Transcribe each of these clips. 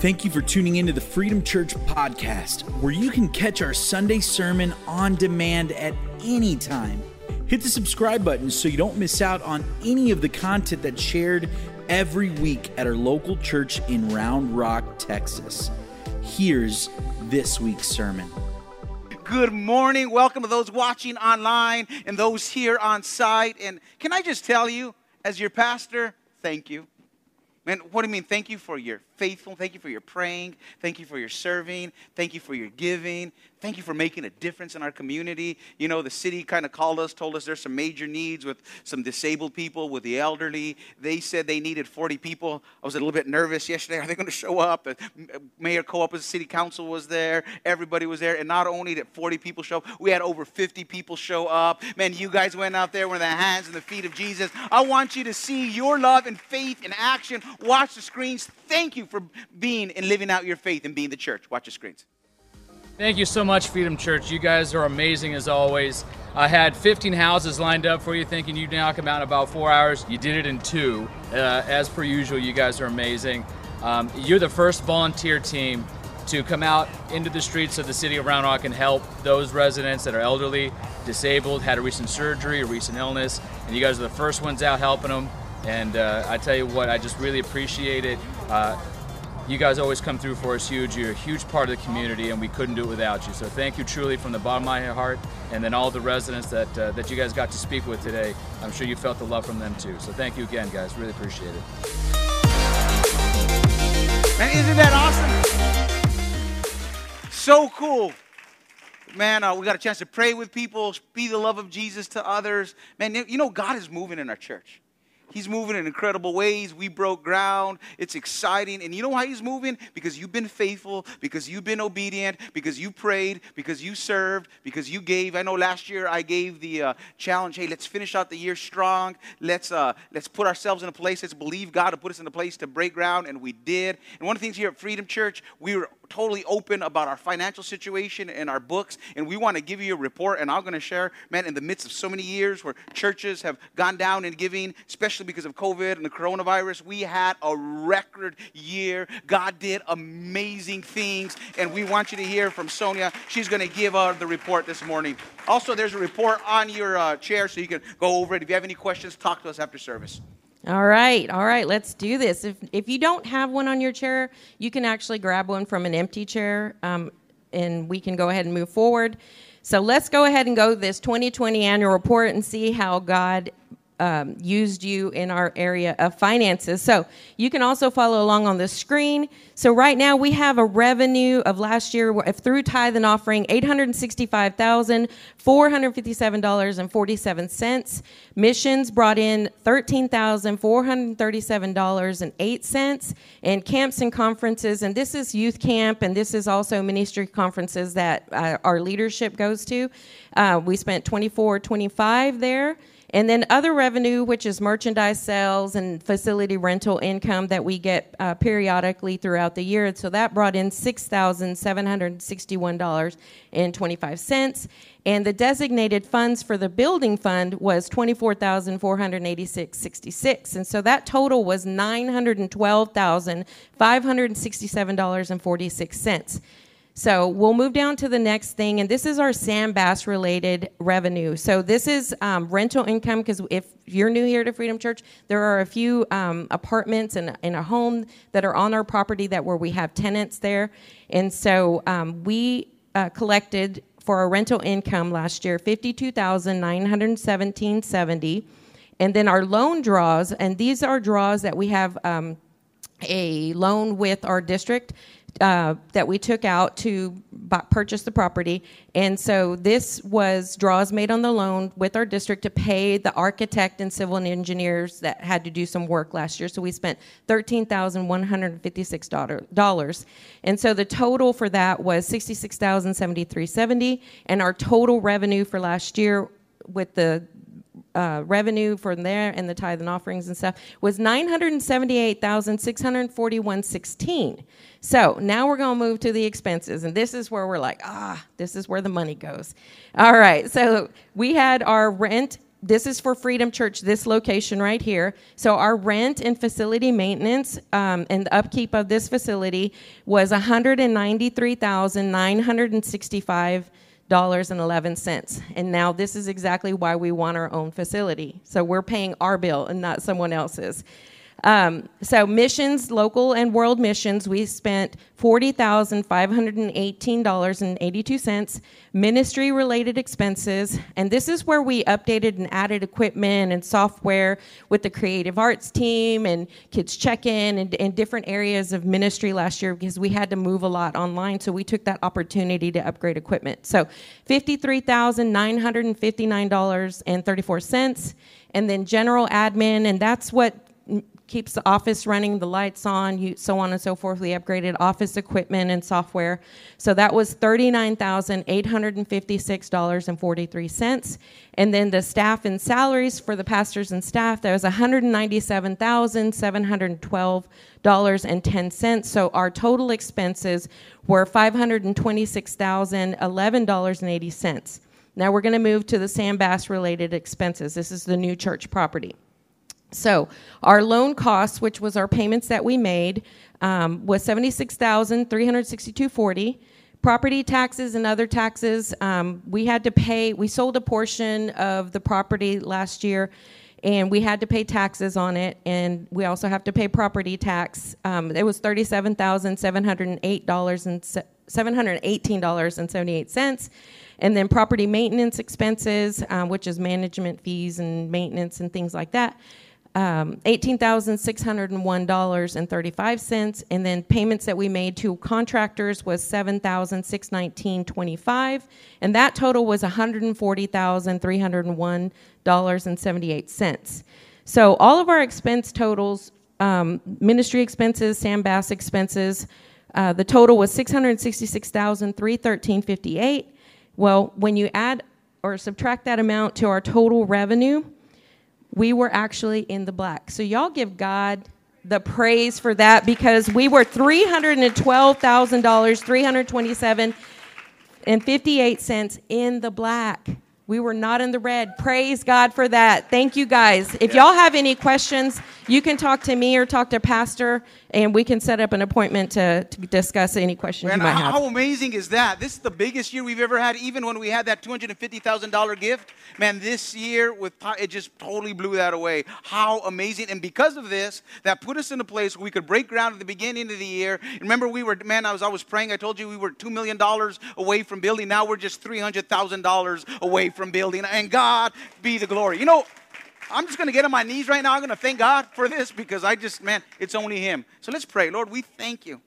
Thank you for tuning into the Freedom Church podcast, where you can catch our Sunday sermon on demand at any time. Hit the subscribe button so you don't miss out on any of the content that's shared every week at our local church in Round Rock, Texas. Here's this week's sermon. Good morning. Welcome to those watching online and those here on site. And can I just tell you, as your pastor, thank you. Man, what do you mean? Thank you for your faithful. Thank you for your praying. Thank you for your serving. Thank you for your giving. Thank you for making a difference in our community. You know, the city kind of called us, told us there's some major needs with some disabled people, with the elderly. They said they needed 40 people. I was a little bit nervous yesterday. Are they going to show up? Mayor Co-op, the city council was there. Everybody was there. And not only did 40 people show up, we had over 50 people show up. Man, you guys went out there with the hands and the feet of Jesus. I want you to see your love and faith in action. Watch the screens. Thank you for being and living out your faith and being the church. Watch the screens. Thank you so much, Freedom Church. You guys are amazing as always. I had 15 houses lined up for you, thinking you'd knock them out in about four hours. You did it in two. Uh, as per usual, you guys are amazing. Um, you're the first volunteer team to come out into the streets of the city of Round Rock and help those residents that are elderly, disabled, had a recent surgery, a recent illness, and you guys are the first ones out helping them. And uh, I tell you what, I just really appreciate it. Uh, you guys always come through for us huge. You're a huge part of the community, and we couldn't do it without you. So thank you truly from the bottom of my heart, and then all the residents that uh, that you guys got to speak with today. I'm sure you felt the love from them too. So thank you again, guys. Really appreciate it. Man, isn't that awesome? So cool. Man, uh, we got a chance to pray with people, be the love of Jesus to others. Man, you know, God is moving in our church. He's moving in incredible ways. We broke ground. It's exciting. And you know why he's moving? Because you've been faithful, because you've been obedient, because you prayed, because you served, because you gave. I know last year I gave the uh, challenge, hey, let's finish out the year strong. Let's, uh, let's put ourselves in a place. Let's believe God to put us in a place to break ground. And we did. And one of the things here at Freedom Church, we were totally open about our financial situation and our books, and we want to give you a report. And I'm going to share, man, in the midst of so many years where churches have gone down in giving, especially because of COVID and the coronavirus, we had a record year. God did amazing things, and we want you to hear from Sonia. She's going to give uh, the report this morning. Also, there's a report on your uh, chair, so you can go over it. If you have any questions, talk to us after service. All right, all right, let's do this. If, if you don't have one on your chair, you can actually grab one from an empty chair um, and we can go ahead and move forward. So let's go ahead and go this 2020 annual report and see how God um, used you in our area of finances. So you can also follow along on the screen. So right now we have a revenue of last year through tithe and offering $865,457.47. Missions brought in $13,437.08. And camps and conferences, and this is youth camp, and this is also ministry conferences that uh, our leadership goes to. Uh, we spent 24, 25 there. And then other revenue, which is merchandise sales and facility rental income that we get uh, periodically throughout the year. So that brought in $6,761.25. And the designated funds for the building fund was $24,486.66. And so that total was $912,567.46. So we'll move down to the next thing, and this is our Sam Bass related revenue. So this is um, rental income because if you're new here to Freedom Church, there are a few um, apartments and in a home that are on our property that where we have tenants there, and so um, we uh, collected for our rental income last year fifty-two thousand nine hundred seventeen seventy, and then our loan draws, and these are draws that we have um, a loan with our district uh, that we took out to buy, purchase the property. And so this was draws made on the loan with our district to pay the architect and civil engineers that had to do some work last year. So we spent $13,156. And so the total for that was $66,073.70. And our total revenue for last year with the uh, revenue from there and the tithe and offerings and stuff was 978,641.16. So now we're going to move to the expenses, and this is where we're like, ah, this is where the money goes. All right, so we had our rent this is for Freedom Church, this location right here. So our rent and facility maintenance um, and the upkeep of this facility was one hundred and ninety-three thousand nine hundred and sixty-five dollars and eleven cents. And now this is exactly why we want our own facility. So we're paying our bill and not someone else's. Um, so missions, local and world missions, we spent forty thousand five hundred and eighteen dollars and eighty-two cents. Ministry related expenses, and this is where we updated and added equipment and software with the creative arts team and kids check-in and, and different areas of ministry last year because we had to move a lot online. So we took that opportunity to upgrade equipment. So fifty-three thousand nine hundred and fifty-nine dollars and thirty-four cents, and then general admin, and that's what keeps the office running, the lights on, you, so on and so forth. We upgraded office equipment and software. So that was $39,856.43. And then the staff and salaries for the pastors and staff, that was $197,712.10. So our total expenses were $526,011.80. Now we're going to move to the Sam Bass related expenses. This is the new church property. So our loan costs, which was our payments that we made, um, was seventy six thousand three hundred sixty two forty. Property taxes and other taxes, um, we had to pay. We sold a portion of the property last year, and we had to pay taxes on it. And we also have to pay property tax. Um, it was thirty seven thousand seven hundred eight dollars and seven hundred eighteen dollars and seventy eight cents. And then property maintenance expenses, um, which is management fees and maintenance and things like that um, $18,601.35 and then payments that we made to contractors was $7,619.25 and that total was $140,301.78. So all of our expense totals, um, ministry expenses, Sam Bass expenses, uh, the total was $666,313.58. Well, when you add or subtract that amount to our total revenue, we were actually in the black. So y'all give God the praise for that because we were $312,000, 327 and 58 cents in the black. We were not in the red. Praise God for that. Thank you guys. If y'all have any questions, you can talk to me or talk to Pastor, and we can set up an appointment to, to discuss any questions Man, you might how, have. how amazing is that? This is the biggest year we've ever had, even when we had that $250,000 gift. Man, this year, with it just totally blew that away. How amazing. And because of this, that put us in a place where we could break ground at the beginning of the year. Remember, we were, man, I was, I was praying. I told you we were $2 million away from building. Now we're just $300,000 away from building. And God be the glory. You know, I'm just going to get on my knees right now. I'm going to thank God for this because I just, man, it's only Him. So let's pray. Lord, we thank you.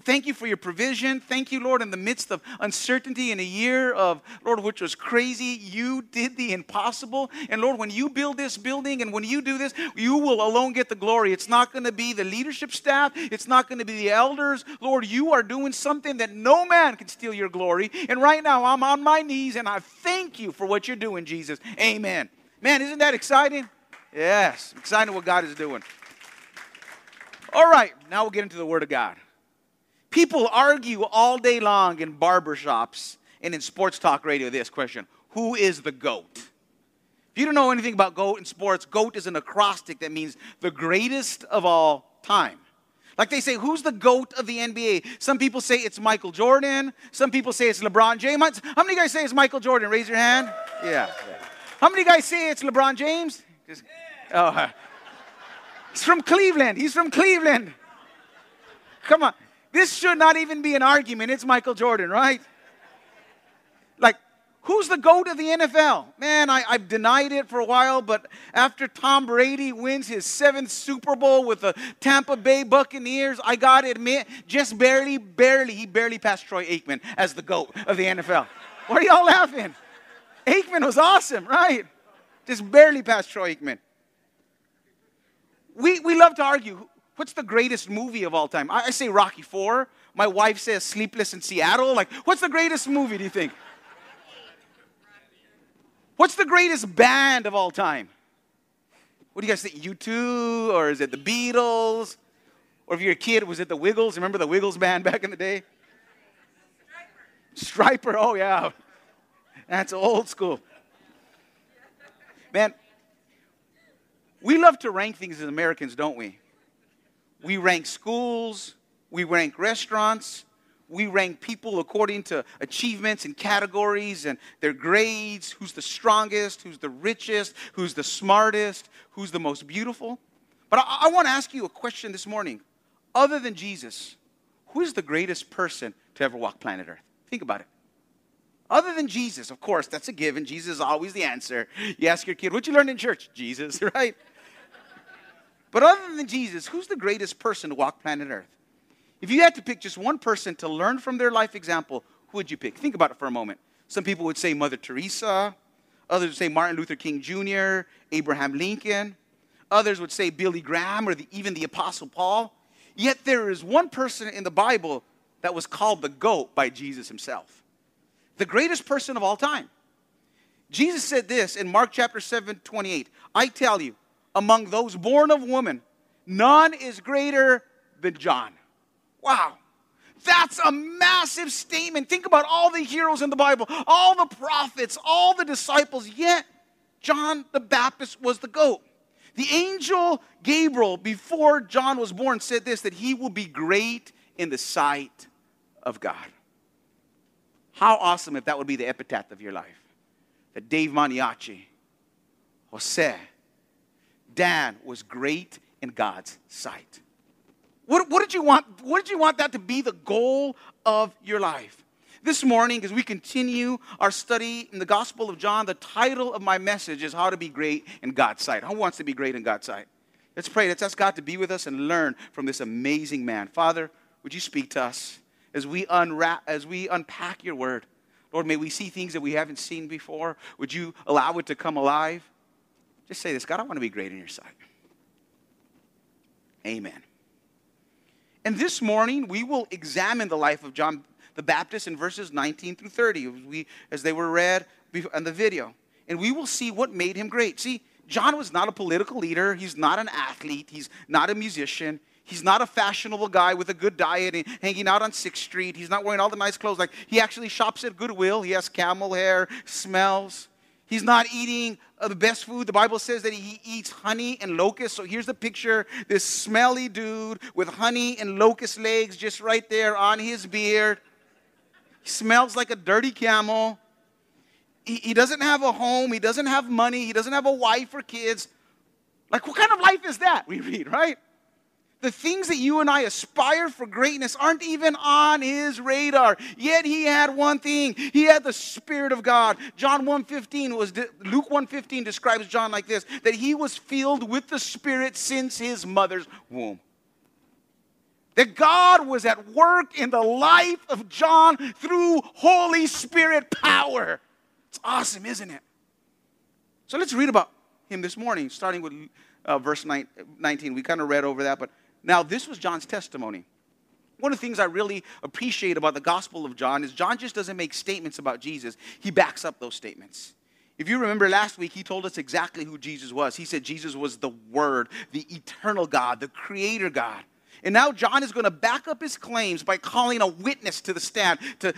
Thank you for your provision. Thank you, Lord, in the midst of uncertainty in a year of, Lord, which was crazy, you did the impossible. And Lord, when you build this building and when you do this, you will alone get the glory. It's not going to be the leadership staff, it's not going to be the elders. Lord, you are doing something that no man can steal your glory. And right now, I'm on my knees and I thank you for what you're doing, Jesus. Amen. Man, isn't that exciting? Yes, exciting what God is doing. All right, now we'll get into the Word of God. People argue all day long in barbershops and in sports talk radio this question Who is the GOAT? If you don't know anything about GOAT in sports, GOAT is an acrostic that means the greatest of all time. Like they say, who's the GOAT of the NBA? Some people say it's Michael Jordan. Some people say it's LeBron James. How many of you guys say it's Michael Jordan? Raise your hand. Yeah. How many guys say it's LeBron James? Just, oh, he's from Cleveland. He's from Cleveland. Come on. This should not even be an argument. It's Michael Jordan, right? Like, who's the GOAT of the NFL? Man, I, have denied it for a while, but after Tom Brady wins his seventh Super Bowl with the Tampa Bay Buccaneers, I gotta admit, just barely, barely, he barely passed Troy Aikman as the GOAT of the NFL. What are y'all laughing? Aikman was awesome, right? Just barely passed Troy Aikman. We, we love to argue what's the greatest movie of all time? I, I say Rocky Four. My wife says Sleepless in Seattle. Like, what's the greatest movie, do you think? What's the greatest band of all time? What do you guys think? U2 or is it the Beatles? Or if you're a kid, was it the Wiggles? Remember the Wiggles band back in the day? Stryper. Stryper, oh yeah. That's old school. Man, we love to rank things as Americans, don't we? We rank schools, we rank restaurants, we rank people according to achievements and categories and their grades who's the strongest, who's the richest, who's the smartest, who's the most beautiful. But I, I want to ask you a question this morning. Other than Jesus, who is the greatest person to ever walk planet Earth? Think about it. Other than Jesus, of course, that's a given. Jesus is always the answer. You ask your kid, what you learn in church? Jesus, right? But other than Jesus, who's the greatest person to walk planet Earth? If you had to pick just one person to learn from their life example, who would you pick? Think about it for a moment. Some people would say Mother Teresa. Others would say Martin Luther King Jr., Abraham Lincoln. Others would say Billy Graham or the, even the Apostle Paul. Yet there is one person in the Bible that was called the GOAT by Jesus himself, the greatest person of all time. Jesus said this in Mark chapter 7, 28. I tell you, among those born of woman, none is greater than John. Wow. That's a massive statement. Think about all the heroes in the Bible, all the prophets, all the disciples, yet John the Baptist was the GOAT. The angel Gabriel, before John was born, said this that he will be great in the sight of God. How awesome if that would be the epitaph of your life. That Dave Maniaci, Jose, Dan was great in God's sight. What, what, did you want, what did you want that to be the goal of your life? This morning, as we continue our study in the Gospel of John, the title of my message is How to Be Great in God's Sight. Who wants to be great in God's sight? Let's pray. Let's ask God to be with us and learn from this amazing man. Father, would you speak to us as we unwrap, as we unpack your word? Lord, may we see things that we haven't seen before. Would you allow it to come alive? Just say this God, I want to be great in your sight. Amen. And this morning, we will examine the life of John the Baptist in verses 19 through 30, as, we, as they were read in the video. And we will see what made him great. See, John was not a political leader, he's not an athlete, he's not a musician. He's not a fashionable guy with a good diet and hanging out on 6th Street. He's not wearing all the nice clothes. Like he actually shops at Goodwill. He has camel hair, smells. He's not eating uh, the best food. The Bible says that he eats honey and locusts. So here's the picture this smelly dude with honey and locust legs just right there on his beard. He smells like a dirty camel. He, he doesn't have a home. He doesn't have money. He doesn't have a wife or kids. Like, what kind of life is that? We read, right? The things that you and I aspire for greatness aren't even on his radar. Yet he had one thing. He had the spirit of God. John 1:15 was Luke 1:15 describes John like this that he was filled with the spirit since his mother's womb. That God was at work in the life of John through Holy Spirit power. It's awesome, isn't it? So let's read about him this morning, starting with uh, verse 19. We kind of read over that, but now, this was John's testimony. One of the things I really appreciate about the Gospel of John is John just doesn't make statements about Jesus, he backs up those statements. If you remember last week, he told us exactly who Jesus was. He said Jesus was the Word, the eternal God, the Creator God. And now John is going to back up his claims by calling a witness to the stand to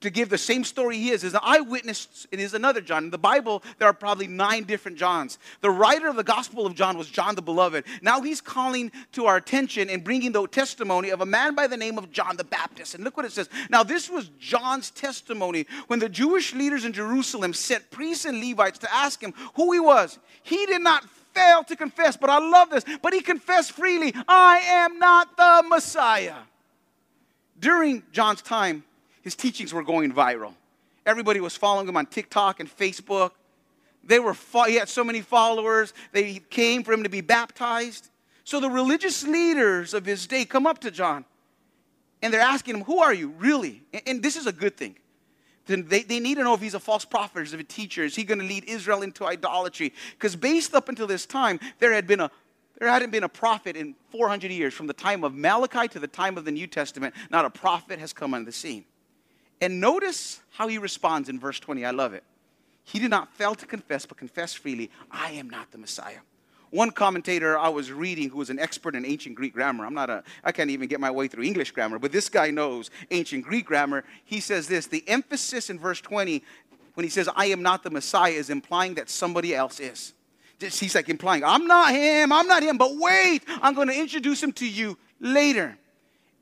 to give the same story he is, is an eyewitness and is another John. In the Bible, there are probably nine different Johns. The writer of the Gospel of John was John the Beloved. Now he's calling to our attention and bringing the testimony of a man by the name of John the Baptist. And look what it says. Now, this was John's testimony when the Jewish leaders in Jerusalem sent priests and Levites to ask him who he was. He did not fail to confess, but I love this. But he confessed freely, I am not the Messiah. During John's time, his teachings were going viral. Everybody was following him on TikTok and Facebook. They were he had so many followers. They came for him to be baptized. So the religious leaders of his day come up to John and they're asking him, Who are you, really? And, and this is a good thing. Then they, they need to know if he's a false prophet, is a teacher. Is he going to lead Israel into idolatry? Because based up until this time, there had been a there hadn't been a prophet in 400 years, from the time of Malachi to the time of the New Testament. Not a prophet has come on the scene. And notice how he responds in verse 20. I love it. He did not fail to confess, but confessed freely, I am not the Messiah. One commentator I was reading who was an expert in ancient Greek grammar, I'm not a, I can't even get my way through English grammar, but this guy knows ancient Greek grammar. He says this the emphasis in verse 20 when he says, I am not the Messiah, is implying that somebody else is. He's like implying, I'm not him, I'm not him, but wait, I'm going to introduce him to you later.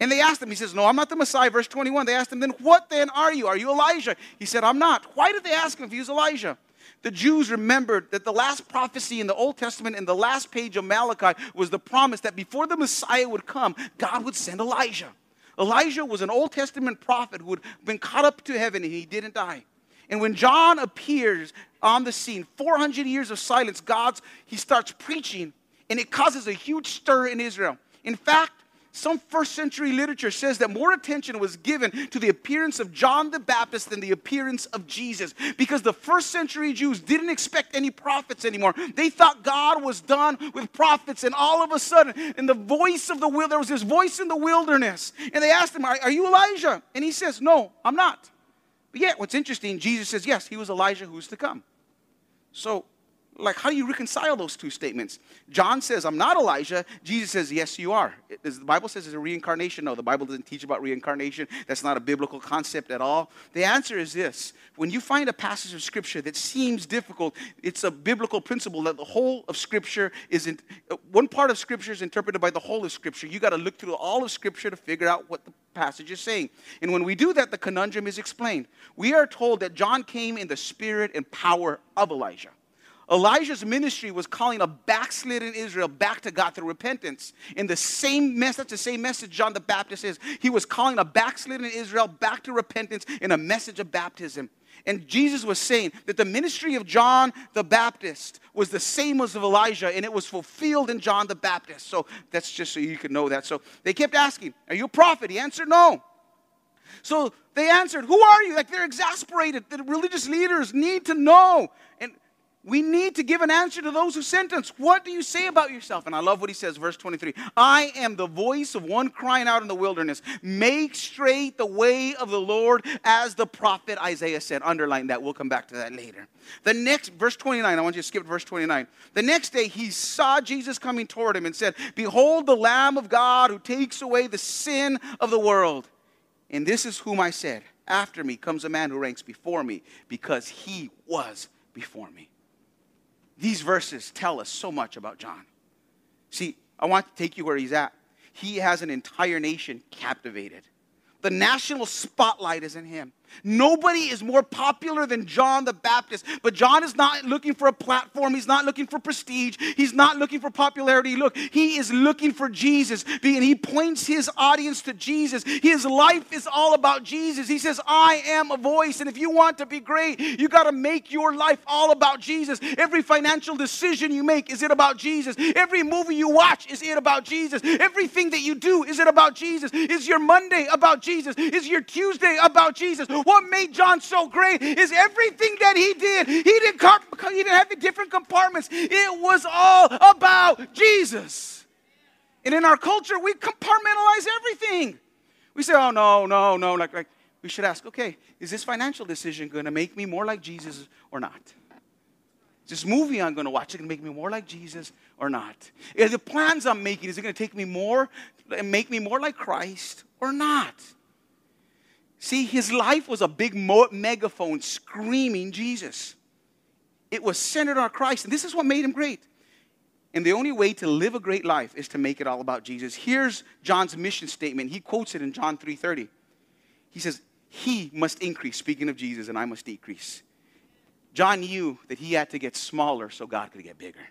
And they asked him, he says, No, I'm not the Messiah. Verse 21, they asked him, Then what then are you? Are you Elijah? He said, I'm not. Why did they ask him if he was Elijah? The Jews remembered that the last prophecy in the Old Testament, in the last page of Malachi, was the promise that before the Messiah would come, God would send Elijah. Elijah was an Old Testament prophet who had been caught up to heaven and he didn't die. And when John appears on the scene, 400 years of silence, God's he starts preaching and it causes a huge stir in Israel. In fact, some first century literature says that more attention was given to the appearance of John the Baptist than the appearance of Jesus because the first century Jews didn't expect any prophets anymore. They thought God was done with prophets, and all of a sudden, in the voice of the will, there was this voice in the wilderness, and they asked him, Are, are you Elijah? And he says, No, I'm not. But yet, what's interesting, Jesus says, Yes, he was Elijah who's to come. So, like, how do you reconcile those two statements? John says, I'm not Elijah. Jesus says, Yes, you are. The Bible says it's a reincarnation. No, the Bible doesn't teach about reincarnation. That's not a biblical concept at all. The answer is this when you find a passage of Scripture that seems difficult, it's a biblical principle that the whole of Scripture isn't, one part of Scripture is interpreted by the whole of Scripture. You got to look through all of Scripture to figure out what the passage is saying. And when we do that, the conundrum is explained. We are told that John came in the spirit and power of Elijah. Elijah's ministry was calling a backslidden Israel back to God through repentance. In the same message, the same message John the Baptist is. He was calling a backslidden Israel back to repentance in a message of baptism. And Jesus was saying that the ministry of John the Baptist was the same as of Elijah, and it was fulfilled in John the Baptist. So that's just so you can know that. So they kept asking, Are you a prophet? He answered, No. So they answered, Who are you? Like they're exasperated. The religious leaders need to know. And we need to give an answer to those who sent us. What do you say about yourself? And I love what he says, verse 23. I am the voice of one crying out in the wilderness. Make straight the way of the Lord, as the prophet Isaiah said. Underline that. We'll come back to that later. The next, verse 29, I want you to skip verse 29. The next day he saw Jesus coming toward him and said, Behold the Lamb of God who takes away the sin of the world. And this is whom I said, After me comes a man who ranks before me, because he was before me. These verses tell us so much about John. See, I want to take you where he's at. He has an entire nation captivated. The national spotlight is in him. Nobody is more popular than John the Baptist. But John is not looking for a platform. He's not looking for prestige. He's not looking for popularity. Look, he is looking for Jesus. And he points his audience to Jesus. His life is all about Jesus. He says, I am a voice. And if you want to be great, you got to make your life all about Jesus. Every financial decision you make, is it about Jesus? Every movie you watch, is it about Jesus? Everything that you do, is it about Jesus? Is your Monday about Jesus? Is your Tuesday about Jesus? What made John so great is everything that he did, he didn't, comp- he didn't have the different compartments. It was all about Jesus. And in our culture, we compartmentalize everything. We say, oh, no, no, no. Like, like we should ask, okay, is this financial decision going to make me more like Jesus or not? Is this movie I'm going to watch going to make me more like Jesus or not? Is the plans I'm making, is it going to take me more and make me more like Christ or not? See, his life was a big megaphone screaming Jesus. It was centered on Christ, and this is what made him great. And the only way to live a great life is to make it all about Jesus. Here's John's mission statement. He quotes it in John 3:30. He says, "He must increase, speaking of Jesus, and I must decrease." John knew that he had to get smaller so God could get bigger.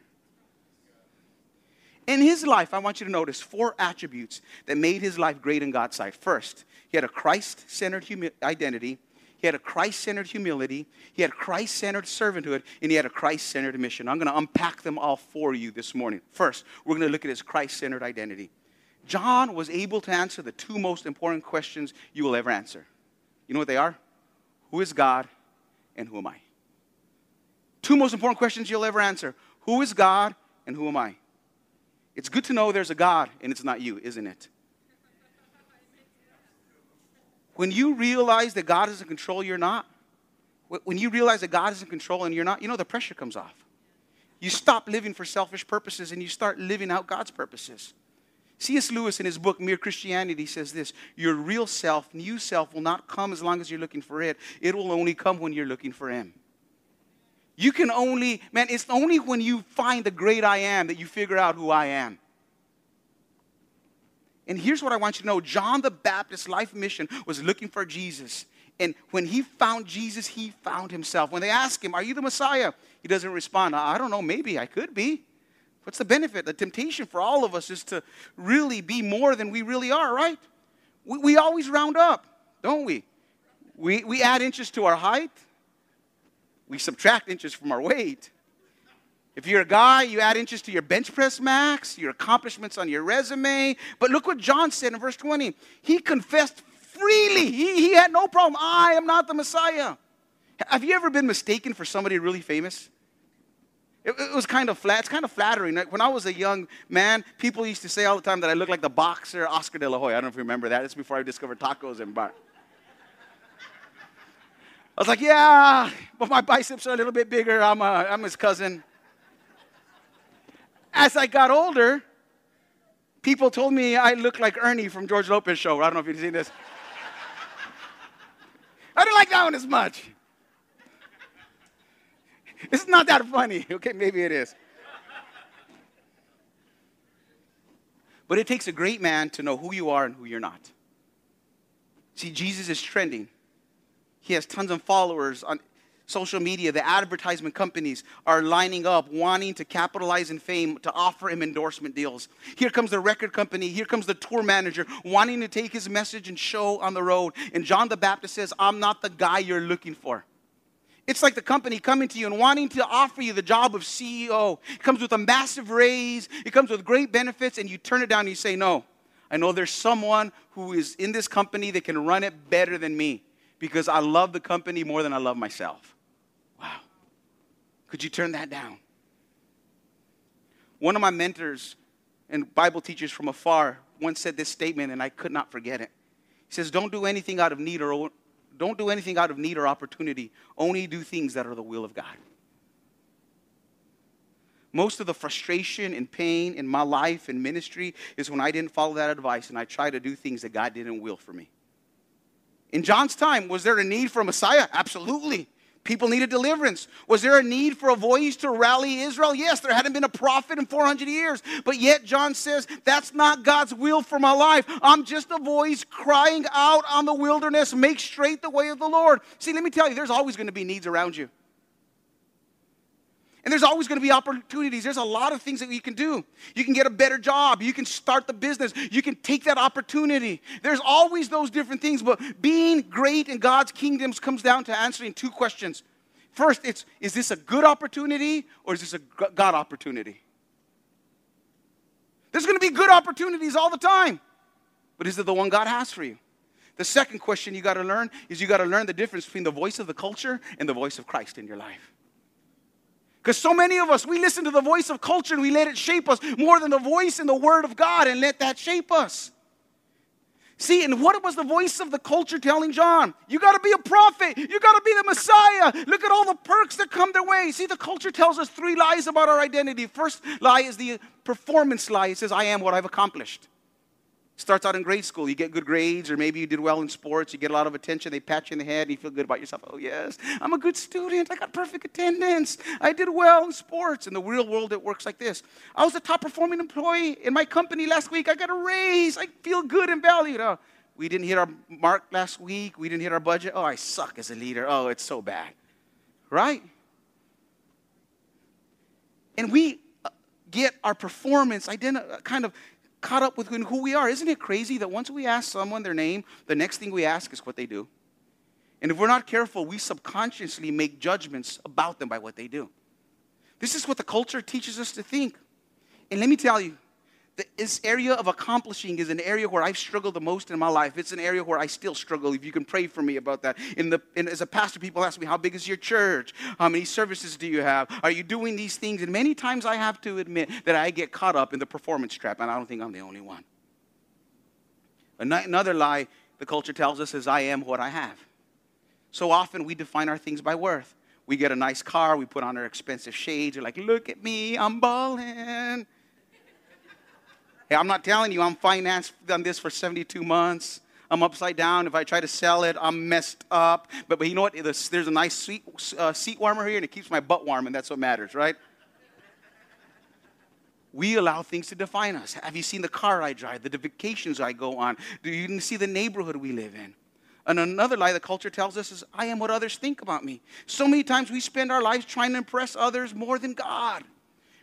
In his life, I want you to notice four attributes that made his life great in God's sight. First, he had a Christ centered humi- identity, he had a Christ centered humility, he had Christ centered servanthood, and he had a Christ centered mission. I'm going to unpack them all for you this morning. First, we're going to look at his Christ centered identity. John was able to answer the two most important questions you will ever answer. You know what they are? Who is God and who am I? Two most important questions you'll ever answer Who is God and who am I? It's good to know there's a God and it's not you, isn't it? When you realize that God is in control, you're not. When you realize that God is in control and you're not, you know the pressure comes off. You stop living for selfish purposes and you start living out God's purposes. C.S. Lewis, in his book Mere Christianity, says this Your real self, new self, will not come as long as you're looking for it. It will only come when you're looking for Him. You can only, man, it's only when you find the great I am that you figure out who I am. And here's what I want you to know John the Baptist's life mission was looking for Jesus. And when he found Jesus, he found himself. When they ask him, Are you the Messiah? He doesn't respond. I don't know, maybe I could be. What's the benefit? The temptation for all of us is to really be more than we really are, right? We, we always round up, don't we? we? We add inches to our height, we subtract inches from our weight. If you're a guy, you add inches to your bench press max, your accomplishments on your resume. But look what John said in verse 20. He confessed freely. He, he had no problem. I am not the Messiah. Have you ever been mistaken for somebody really famous? It, it, was kind of flat. It's kind of flattering. When I was a young man, people used to say all the time that I looked like the boxer Oscar De La Hoya. I don't know if you remember that. It's before I discovered tacos and bar. I was like, yeah, but my biceps are a little bit bigger. I'm, a, I'm his cousin. As I got older, people told me I looked like Ernie from George Lopez show. I don't know if you've seen this. I didn't like that one as much. It's not that funny. Okay, maybe it is. But it takes a great man to know who you are and who you're not. See, Jesus is trending. He has tons of followers on social media. The advertisement companies are lining up, wanting to capitalize in fame to offer him endorsement deals. Here comes the record company. Here comes the tour manager wanting to take his message and show on the road. And John the Baptist says, I'm not the guy you're looking for. It's like the company coming to you and wanting to offer you the job of CEO. It comes with a massive raise, it comes with great benefits, and you turn it down and you say, No, I know there's someone who is in this company that can run it better than me because I love the company more than I love myself. Wow. Could you turn that down? One of my mentors and Bible teachers from afar once said this statement, and I could not forget it. He says, Don't do anything out of need or don't do anything out of need or opportunity. Only do things that are the will of God. Most of the frustration and pain in my life and ministry is when I didn't follow that advice and I tried to do things that God didn't will for me. In John's time, was there a need for a Messiah? Absolutely. People needed deliverance. Was there a need for a voice to rally Israel? Yes, there hadn't been a prophet in 400 years. But yet, John says, that's not God's will for my life. I'm just a voice crying out on the wilderness, make straight the way of the Lord. See, let me tell you, there's always going to be needs around you. And there's always going to be opportunities. There's a lot of things that you can do. You can get a better job. You can start the business. You can take that opportunity. There's always those different things. But being great in God's kingdoms comes down to answering two questions. First, it's is this a good opportunity or is this a God opportunity? There's going to be good opportunities all the time. But is it the one God has for you? The second question you got to learn is you got to learn the difference between the voice of the culture and the voice of Christ in your life. Because so many of us, we listen to the voice of culture and we let it shape us more than the voice and the word of God and let that shape us. See, and what was the voice of the culture telling John? You got to be a prophet. You got to be the Messiah. Look at all the perks that come their way. See, the culture tells us three lies about our identity. First lie is the performance lie. It says, I am what I've accomplished. Starts out in grade school, you get good grades, or maybe you did well in sports, you get a lot of attention, they pat you in the head, and you feel good about yourself. Oh, yes, I'm a good student, I got perfect attendance, I did well in sports. In the real world, it works like this I was the top performing employee in my company last week, I got a raise, I feel good and valued. Oh, we didn't hit our mark last week, we didn't hit our budget. Oh, I suck as a leader. Oh, it's so bad. Right? And we uh, get our performance identi- kind of caught up with who we are. Isn't it crazy that once we ask someone their name, the next thing we ask is what they do? And if we're not careful, we subconsciously make judgments about them by what they do. This is what the culture teaches us to think. And let me tell you, this area of accomplishing is an area where I've struggled the most in my life. It's an area where I still struggle. If you can pray for me about that. In the, as a pastor, people ask me, How big is your church? How many services do you have? Are you doing these things? And many times I have to admit that I get caught up in the performance trap, and I don't think I'm the only one. Another lie the culture tells us is, I am what I have. So often we define our things by worth. We get a nice car, we put on our expensive shades, we're like, Look at me, I'm balling. Hey, I'm not telling you I'm financed on this for 72 months. I'm upside down. If I try to sell it, I'm messed up. But, but you know what? There's a nice seat, uh, seat warmer here, and it keeps my butt warm, and that's what matters, right? we allow things to define us. Have you seen the car I drive, the vacations I go on? Do you see the neighborhood we live in? And another lie the culture tells us is, I am what others think about me. So many times we spend our lives trying to impress others more than God.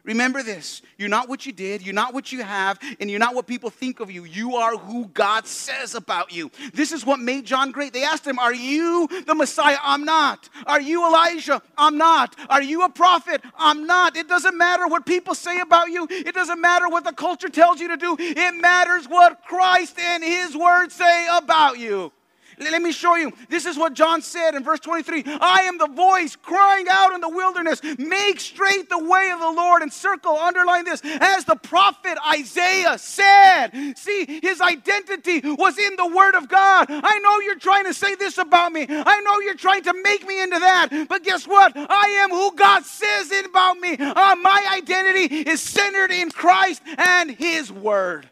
Remember this you're not what you did, you're not what you have, and you're not what people think of you. You are who God says about you. This is what made John great. They asked him, Are you the Messiah? I'm not. Are you Elijah? I'm not. Are you a prophet? I'm not. It doesn't matter what people say about you, it doesn't matter what the culture tells you to do. It matters what Christ and his word say about you. Let me show you. This is what John said in verse 23 I am the voice crying out in the wilderness, make straight the way of the Lord. And circle, underline this, as the prophet Isaiah said. See, his identity was in the word of God. I know you're trying to say this about me, I know you're trying to make me into that. But guess what? I am who God says about me. Uh, my identity is centered in Christ and his word.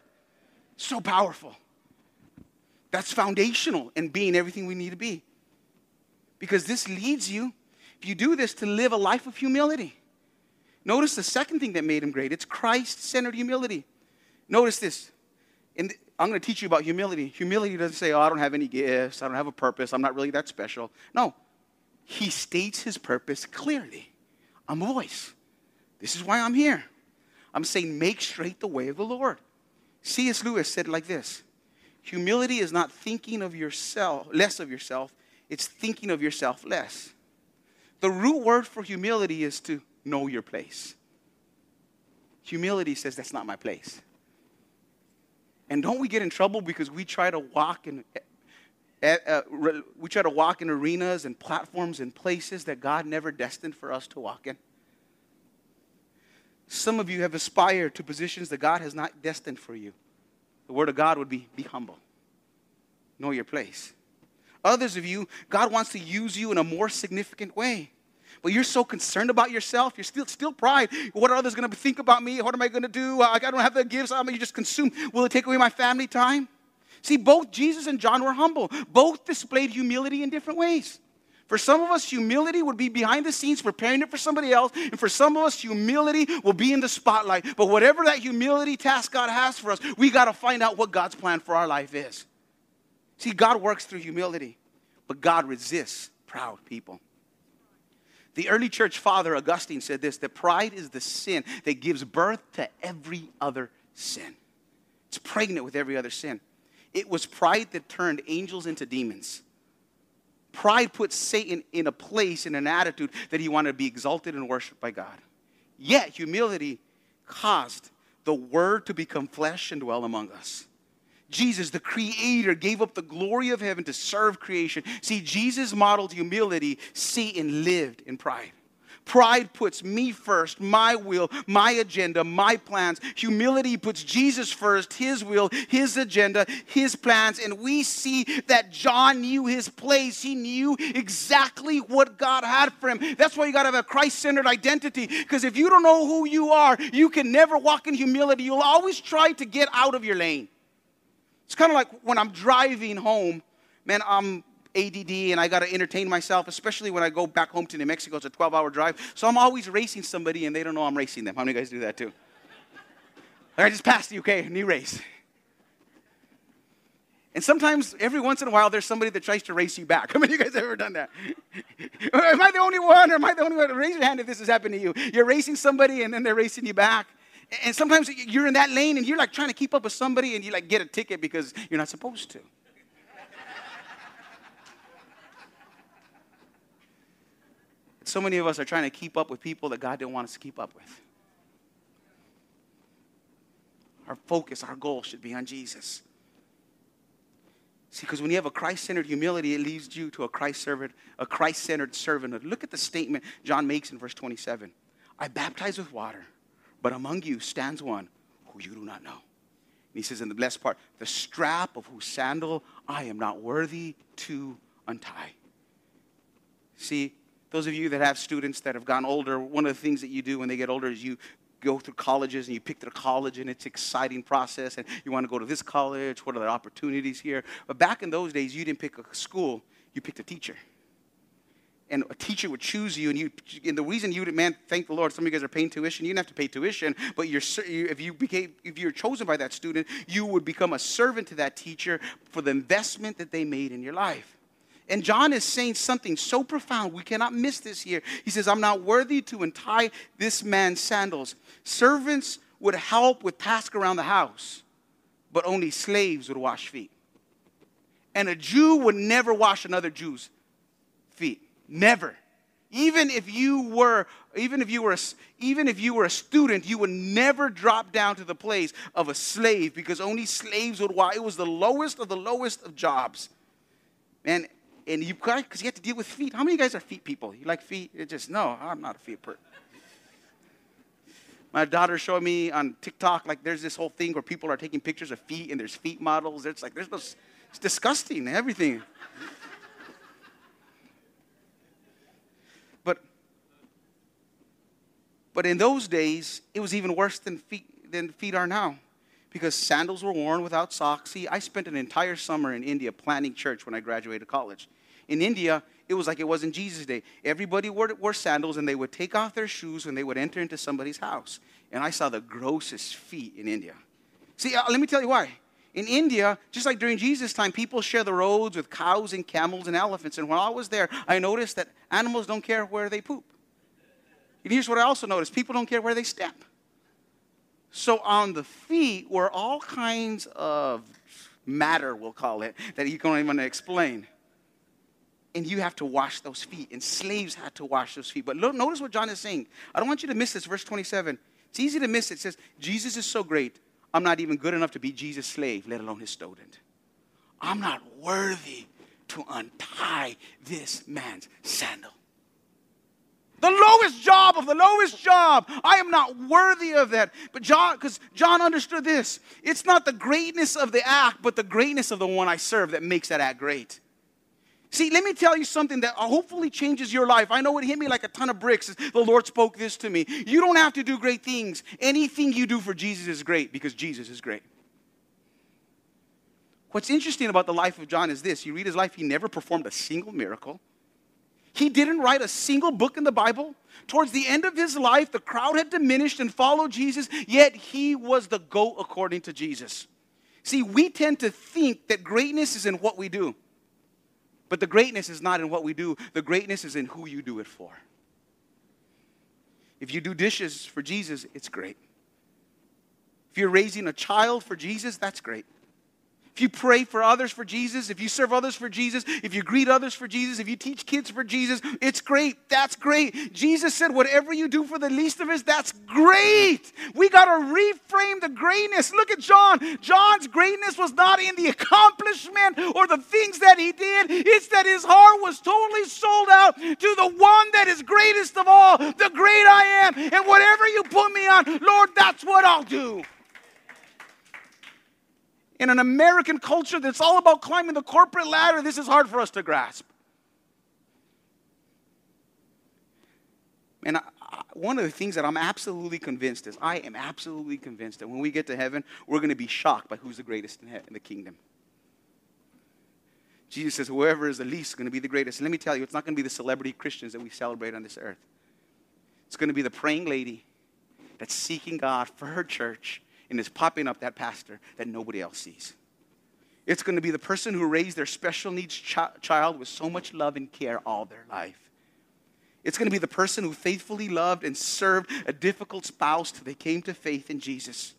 So powerful. That's foundational in being everything we need to be. Because this leads you, if you do this, to live a life of humility. Notice the second thing that made him great it's Christ centered humility. Notice this. The, I'm going to teach you about humility. Humility doesn't say, oh, I don't have any gifts, I don't have a purpose, I'm not really that special. No, he states his purpose clearly. I'm a voice. This is why I'm here. I'm saying, make straight the way of the Lord. C.S. Lewis said it like this Humility is not thinking of yourself, less of yourself, it's thinking of yourself less. The root word for humility is to know your place. Humility says, That's not my place. And don't we get in trouble because we try to walk in. Uh, we try to walk in arenas and platforms and places that God never destined for us to walk in. Some of you have aspired to positions that God has not destined for you. The word of God would be be humble, know your place. Others of you, God wants to use you in a more significant way. But you're so concerned about yourself. You're still, still pride. What are others going to think about me? What am I going to do? I don't have the gifts. I'm you just consume. Will it take away my family time? See, both Jesus and John were humble. Both displayed humility in different ways. For some of us, humility would be behind the scenes preparing it for somebody else. And for some of us, humility will be in the spotlight. But whatever that humility task God has for us, we got to find out what God's plan for our life is. See, God works through humility, but God resists proud people. The early church father, Augustine, said this that pride is the sin that gives birth to every other sin. It's pregnant with every other sin. It was pride that turned angels into demons. Pride puts Satan in a place, in an attitude that he wanted to be exalted and worshiped by God. Yet, humility caused the Word to become flesh and dwell among us. Jesus, the Creator, gave up the glory of heaven to serve creation. See, Jesus modeled humility, Satan lived in pride. Pride puts me first, my will, my agenda, my plans. Humility puts Jesus first, his will, his agenda, his plans. And we see that John knew his place. He knew exactly what God had for him. That's why you got to have a Christ centered identity. Because if you don't know who you are, you can never walk in humility. You'll always try to get out of your lane. It's kind of like when I'm driving home, man, I'm ADD and I got to entertain myself, especially when I go back home to New Mexico. It's a 12 hour drive. So I'm always racing somebody and they don't know I'm racing them. How many of you guys do that too? I just passed you, okay, new race. And sometimes, every once in a while, there's somebody that tries to race you back. How many of you guys ever done that? am I the only one, or am I the only one? Raise your hand if this has happened to you. You're racing somebody, and then they're racing you back. And sometimes you're in that lane, and you're like trying to keep up with somebody, and you like get a ticket because you're not supposed to. So many of us are trying to keep up with people that God didn't want us to keep up with. Our focus, our goal should be on Jesus. See, because when you have a Christ-centered humility, it leads you to a Christ-centered, a Christ-centered servanthood. Look at the statement John makes in verse 27. I baptize with water, but among you stands one who you do not know. And he says in the blessed part, the strap of whose sandal I am not worthy to untie. See, those of you that have students that have gone older, one of the things that you do when they get older is you go through colleges and you pick the college and it's an exciting process and you want to go to this college what are the opportunities here? But back in those days you didn't pick a school you picked a teacher. And a teacher would choose you and you and the reason you man thank the lord some of you guys are paying tuition you didn't have to pay tuition but you're if you became if you're chosen by that student you would become a servant to that teacher for the investment that they made in your life and John is saying something so profound. We cannot miss this here. He says, I'm not worthy to untie this man's sandals. Servants would help with tasks around the house, but only slaves would wash feet. And a Jew would never wash another Jew's feet. Never. Even if you were, even if you were, a, even if you were a student, you would never drop down to the place of a slave because only slaves would wash. It was the lowest of the lowest of jobs. And and you because you have to deal with feet. How many of you guys are feet people? You like feet? It just no, I'm not a feet person. My daughter showed me on TikTok like there's this whole thing where people are taking pictures of feet and there's feet models. It's like there's no, it's disgusting. Everything. but but in those days, it was even worse than feet than feet are now because sandals were worn without socks. See, I spent an entire summer in India planning church when I graduated college. In India, it was like it was in Jesus' day. Everybody wore, wore sandals and they would take off their shoes when they would enter into somebody's house. And I saw the grossest feet in India. See, uh, let me tell you why. In India, just like during Jesus' time, people share the roads with cows and camels and elephants. And when I was there, I noticed that animals don't care where they poop. And here's what I also noticed people don't care where they step. So on the feet were all kinds of matter, we'll call it, that you can't even explain and you have to wash those feet. And slaves had to wash those feet. But look, notice what John is saying. I don't want you to miss this. Verse 27. It's easy to miss it. It says, Jesus is so great, I'm not even good enough to be Jesus' slave, let alone his student. I'm not worthy to untie this man's sandal. The lowest job of the lowest job. I am not worthy of that. But John, because John understood this. It's not the greatness of the act, but the greatness of the one I serve that makes that act great. See, let me tell you something that uh, hopefully changes your life. I know it hit me like a ton of bricks. The Lord spoke this to me. You don't have to do great things. Anything you do for Jesus is great because Jesus is great. What's interesting about the life of John is this you read his life, he never performed a single miracle. He didn't write a single book in the Bible. Towards the end of his life, the crowd had diminished and followed Jesus, yet he was the goat according to Jesus. See, we tend to think that greatness is in what we do. But the greatness is not in what we do, the greatness is in who you do it for. If you do dishes for Jesus, it's great. If you're raising a child for Jesus, that's great. If you pray for others for Jesus, if you serve others for Jesus, if you greet others for Jesus, if you teach kids for Jesus, it's great. That's great. Jesus said, whatever you do for the least of us, that's great. We got to reframe the greatness. Look at John. John's greatness was not in the accomplishment or the things that he did, it's that his heart was totally sold out to the one that is greatest of all, the great I am. And whatever you put me on, Lord, that's what I'll do in an American culture that's all about climbing the corporate ladder, this is hard for us to grasp. And I, one of the things that I'm absolutely convinced is I am absolutely convinced that when we get to heaven, we're going to be shocked by who's the greatest in, he- in the kingdom. Jesus says, whoever is the least is going to be the greatest. Let me tell you, it's not going to be the celebrity Christians that we celebrate on this earth. It's going to be the praying lady that's seeking God for her church and is popping up that pastor that nobody else sees. It's going to be the person who raised their special needs ch- child with so much love and care all their life. It's going to be the person who faithfully loved and served a difficult spouse till they came to faith in Jesus.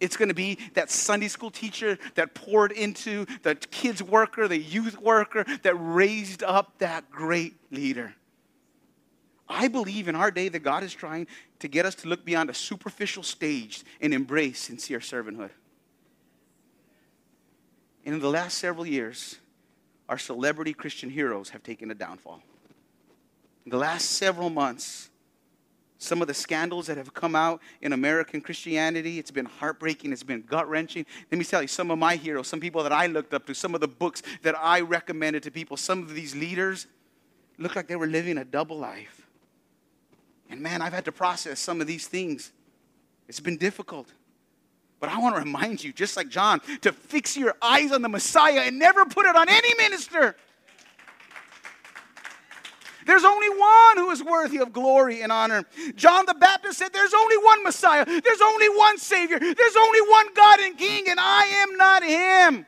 It's going to be that Sunday school teacher that poured into the kids' worker, the youth worker, that raised up that great leader. I believe in our day that God is trying to get us to look beyond a superficial stage and embrace sincere servanthood. And in the last several years, our celebrity Christian heroes have taken a downfall. In the last several months, some of the scandals that have come out in American Christianity, it's been heartbreaking, it's been gut wrenching. Let me tell you, some of my heroes, some people that I looked up to, some of the books that I recommended to people, some of these leaders look like they were living a double life. And man, I've had to process some of these things. It's been difficult. But I want to remind you, just like John, to fix your eyes on the Messiah and never put it on any minister. There's only one who is worthy of glory and honor. John the Baptist said, There's only one Messiah, there's only one Savior, there's only one God and King, and I am not Him.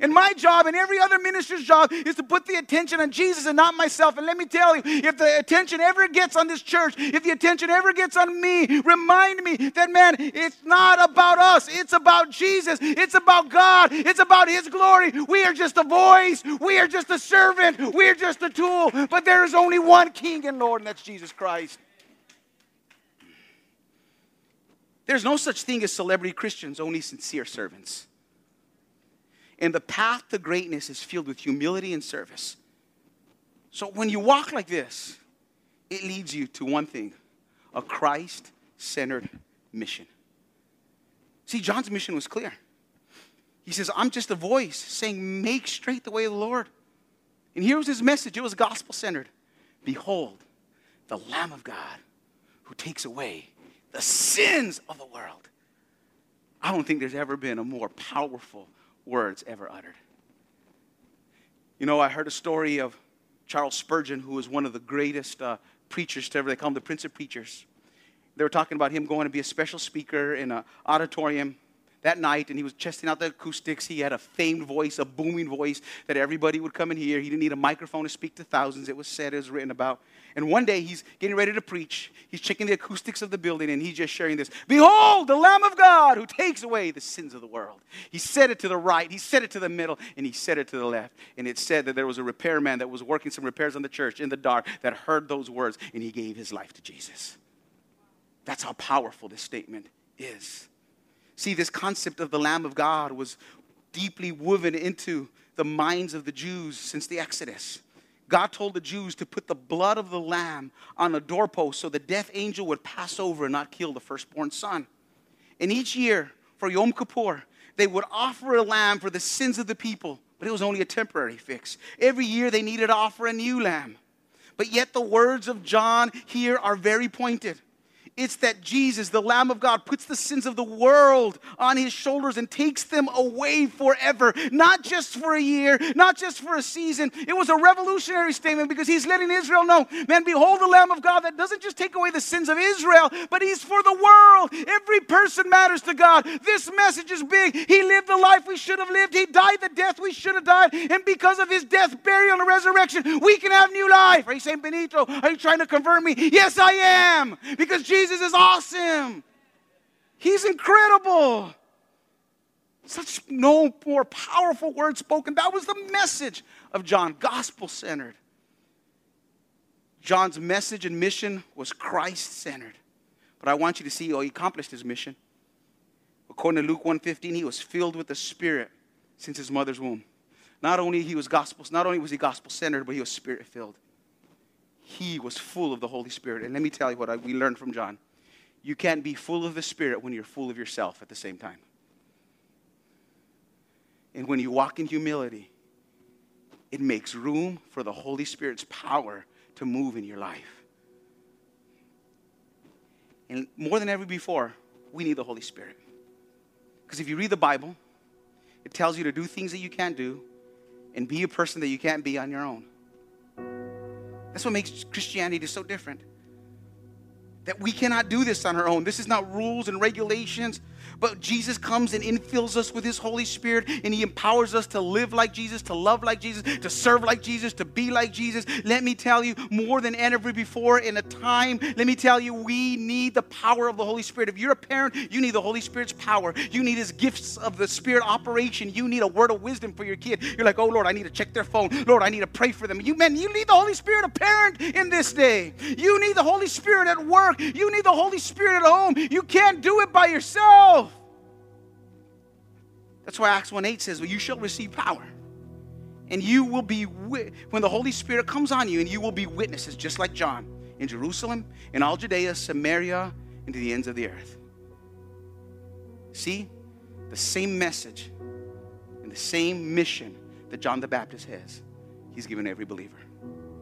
And my job and every other minister's job is to put the attention on Jesus and not myself. And let me tell you, if the attention ever gets on this church, if the attention ever gets on me, remind me that, man, it's not about us. It's about Jesus. It's about God. It's about His glory. We are just a voice. We are just a servant. We are just a tool. But there is only one King and Lord, and that's Jesus Christ. There's no such thing as celebrity Christians, only sincere servants. And the path to greatness is filled with humility and service. So when you walk like this, it leads you to one thing a Christ centered mission. See, John's mission was clear. He says, I'm just a voice saying, Make straight the way of the Lord. And here was his message it was gospel centered. Behold, the Lamb of God who takes away the sins of the world. I don't think there's ever been a more powerful words ever uttered. You know, I heard a story of Charles Spurgeon, who was one of the greatest uh, preachers to ever, they call him the Prince of Preachers. They were talking about him going to be a special speaker in an auditorium that night, and he was testing out the acoustics. He had a famed voice, a booming voice that everybody would come and hear. He didn't need a microphone to speak to thousands. It was said, it was written about. And one day he's getting ready to preach. He's checking the acoustics of the building, and he's just sharing this Behold, the Lamb of God who takes away the sins of the world. He said it to the right, he said it to the middle, and he said it to the left. And it said that there was a repairman that was working some repairs on the church in the dark that heard those words, and he gave his life to Jesus. That's how powerful this statement is. See, this concept of the Lamb of God was deeply woven into the minds of the Jews since the Exodus. God told the Jews to put the blood of the lamb on a doorpost so the death angel would pass over and not kill the firstborn son. And each year for Yom Kippur, they would offer a lamb for the sins of the people, but it was only a temporary fix. Every year they needed to offer a new lamb. But yet the words of John here are very pointed. It's that Jesus, the Lamb of God, puts the sins of the world on his shoulders and takes them away forever. Not just for a year, not just for a season. It was a revolutionary statement because he's letting Israel know, man, behold the Lamb of God that doesn't just take away the sins of Israel, but he's for the world. Every person matters to God. This message is big. He lived the life we should have lived, he died the death we should have died. And because of his death, burial, and resurrection, we can have new life. Are you saying, Benito, are you trying to convert me? Yes, I am. Because Jesus Jesus is awesome. He's incredible. Such no more powerful words spoken. That was the message of John, gospel centered. John's message and mission was Christ centered. But I want you to see, oh, he accomplished his mission. According to Luke 1:15, he was filled with the Spirit since his mother's womb. Not only he was gospel, not only was he gospel centered, but he was spirit filled. He was full of the Holy Spirit. And let me tell you what I, we learned from John. You can't be full of the Spirit when you're full of yourself at the same time. And when you walk in humility, it makes room for the Holy Spirit's power to move in your life. And more than ever before, we need the Holy Spirit. Because if you read the Bible, it tells you to do things that you can't do and be a person that you can't be on your own. That's what makes Christianity so different. That we cannot do this on our own. This is not rules and regulations. But Jesus comes and infills us with His Holy Spirit, and He empowers us to live like Jesus, to love like Jesus, to serve like Jesus, to be like Jesus. Let me tell you, more than ever before in a time, let me tell you, we need the power of the Holy Spirit. If you're a parent, you need the Holy Spirit's power. You need His gifts of the Spirit operation. You need a word of wisdom for your kid. You're like, oh Lord, I need to check their phone. Lord, I need to pray for them. You man, you need the Holy Spirit a parent in this day. You need the Holy Spirit at work. You need the Holy Spirit at home. You can't do it by yourself. That's why Acts 1 8 says, Well, you shall receive power. And you will be, when the Holy Spirit comes on you, and you will be witnesses, just like John, in Jerusalem, in all Judea, Samaria, and to the ends of the earth. See, the same message and the same mission that John the Baptist has, he's given every believer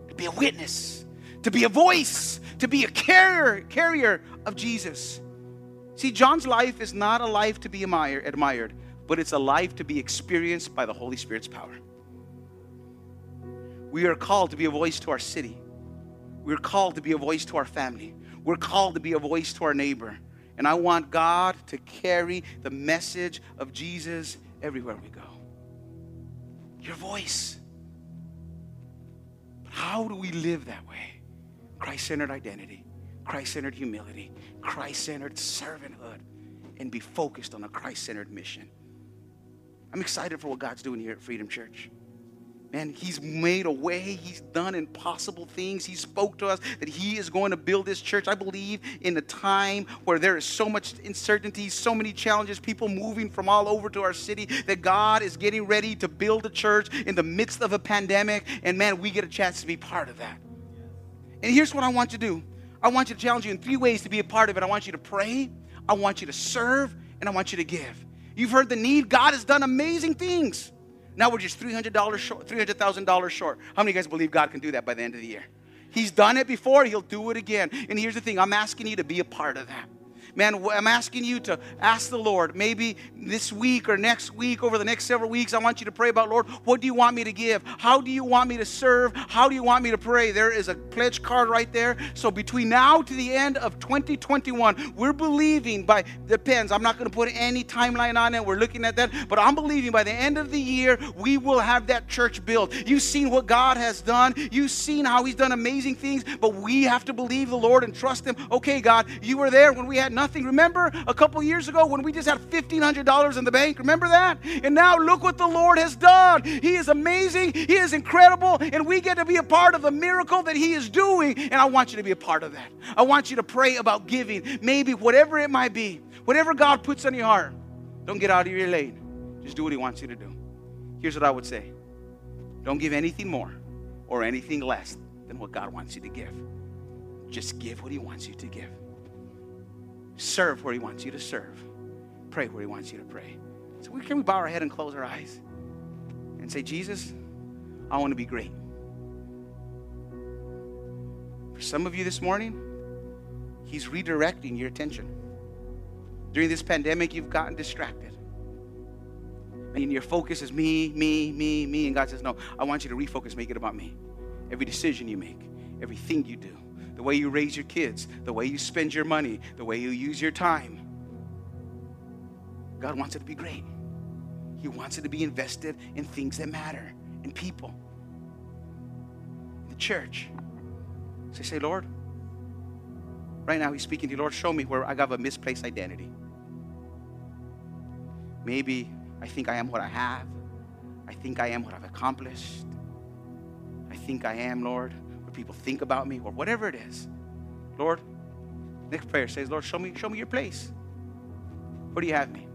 to be a witness, to be a voice, to be a carrier, carrier of Jesus. See, John's life is not a life to be admired, but it's a life to be experienced by the Holy Spirit's power. We are called to be a voice to our city. We're called to be a voice to our family. We're called to be a voice to our neighbor. And I want God to carry the message of Jesus everywhere we go. Your voice. But how do we live that way? Christ centered identity, Christ centered humility, Christ centered servanthood, and be focused on a Christ centered mission. I'm excited for what God's doing here at Freedom Church. Man, he's made a way. He's done impossible things. He spoke to us that he is going to build this church. I believe in a time where there is so much uncertainty, so many challenges, people moving from all over to our city, that God is getting ready to build a church in the midst of a pandemic. And man, we get a chance to be part of that. And here's what I want you to do I want you to challenge you in three ways to be a part of it. I want you to pray, I want you to serve, and I want you to give. You've heard the need. God has done amazing things. Now we're just $300 short, $300,000 short. How many of you guys believe God can do that by the end of the year? He's done it before, He'll do it again. And here's the thing I'm asking you to be a part of that man, I'm asking you to ask the Lord, maybe this week or next week, over the next several weeks, I want you to pray about, Lord, what do you want me to give? How do you want me to serve? How do you want me to pray? There is a pledge card right there. So between now to the end of 2021, we're believing by, depends, I'm not going to put any timeline on it. We're looking at that. But I'm believing by the end of the year, we will have that church built. You've seen what God has done. You've seen how He's done amazing things. But we have to believe the Lord and trust Him. Okay, God, you were there when we had nothing nothing. Remember a couple years ago when we just had $1,500 in the bank? Remember that? And now look what the Lord has done. He is amazing. He is incredible. And we get to be a part of the miracle that He is doing. And I want you to be a part of that. I want you to pray about giving. Maybe whatever it might be, whatever God puts on your heart, don't get out of your lane. Just do what He wants you to do. Here's what I would say don't give anything more or anything less than what God wants you to give. Just give what He wants you to give. Serve where He wants you to serve. Pray where He wants you to pray. So, we, can we bow our head and close our eyes and say, Jesus, I want to be great. For some of you this morning, He's redirecting your attention. During this pandemic, you've gotten distracted. And your focus is me, me, me, me. And God says, No, I want you to refocus, make it about me. Every decision you make, everything you do the way you raise your kids, the way you spend your money, the way you use your time. God wants it to be great. He wants it to be invested in things that matter, in people, in the church. So say, Lord, right now He's speaking to you, Lord, show me where I got a misplaced identity. Maybe I think I am what I have. I think I am what I've accomplished. I think I am, Lord, people think about me or whatever it is. Lord, next prayer says, Lord, show me, show me your place. Where do you have me?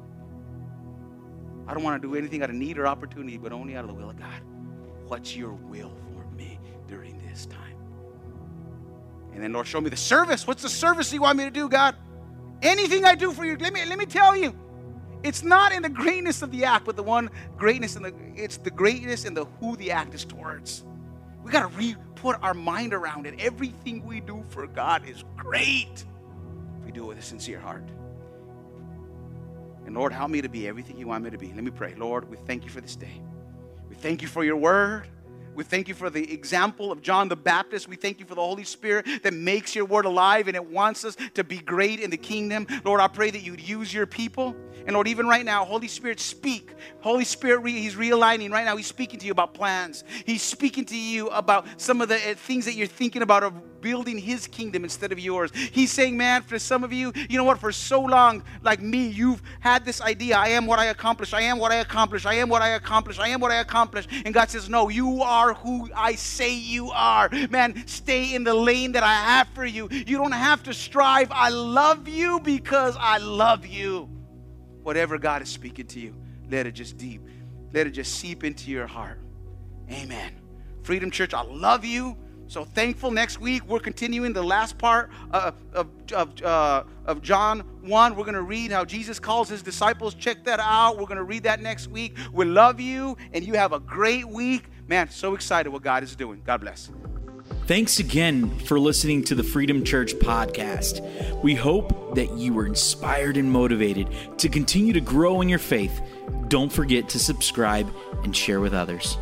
I don't want to do anything out of need or opportunity, but only out of the will of God. What's your will for me during this time? And then, Lord, show me the service. What's the service you want me to do, God? Anything I do for you, let me, let me tell you. It's not in the greatness of the act, but the one greatness in the it's the greatness in the who the act is towards. We got to re put our mind around it. Everything we do for God is great if we do it with a sincere heart. And Lord, help me to be everything you want me to be. Let me pray. Lord, we thank you for this day. We thank you for your word. We thank you for the example of John the Baptist. We thank you for the Holy Spirit that makes your word alive and it wants us to be great in the kingdom. Lord, I pray that you'd use your people. And Lord, even right now, Holy Spirit, speak. Holy Spirit, He's realigning right now. He's speaking to you about plans. He's speaking to you about some of the uh, things that you're thinking about of building His kingdom instead of yours. He's saying, man, for some of you, you know what? For so long, like me, you've had this idea I am what I accomplish. I am what I accomplish. I am what I accomplish. I am what I accomplish. And God says, no, you are who I say you are. Man, stay in the lane that I have for you. You don't have to strive. I love you because I love you. Whatever God is speaking to you, let it just deep, let it just seep into your heart. Amen. Freedom Church, I love you. So thankful. Next week, we're continuing the last part of, of, uh, of John 1. We're going to read how Jesus calls his disciples. Check that out. We're going to read that next week. We love you, and you have a great week. Man, so excited what God is doing. God bless. Thanks again for listening to the Freedom Church podcast. We hope that you were inspired and motivated to continue to grow in your faith. Don't forget to subscribe and share with others.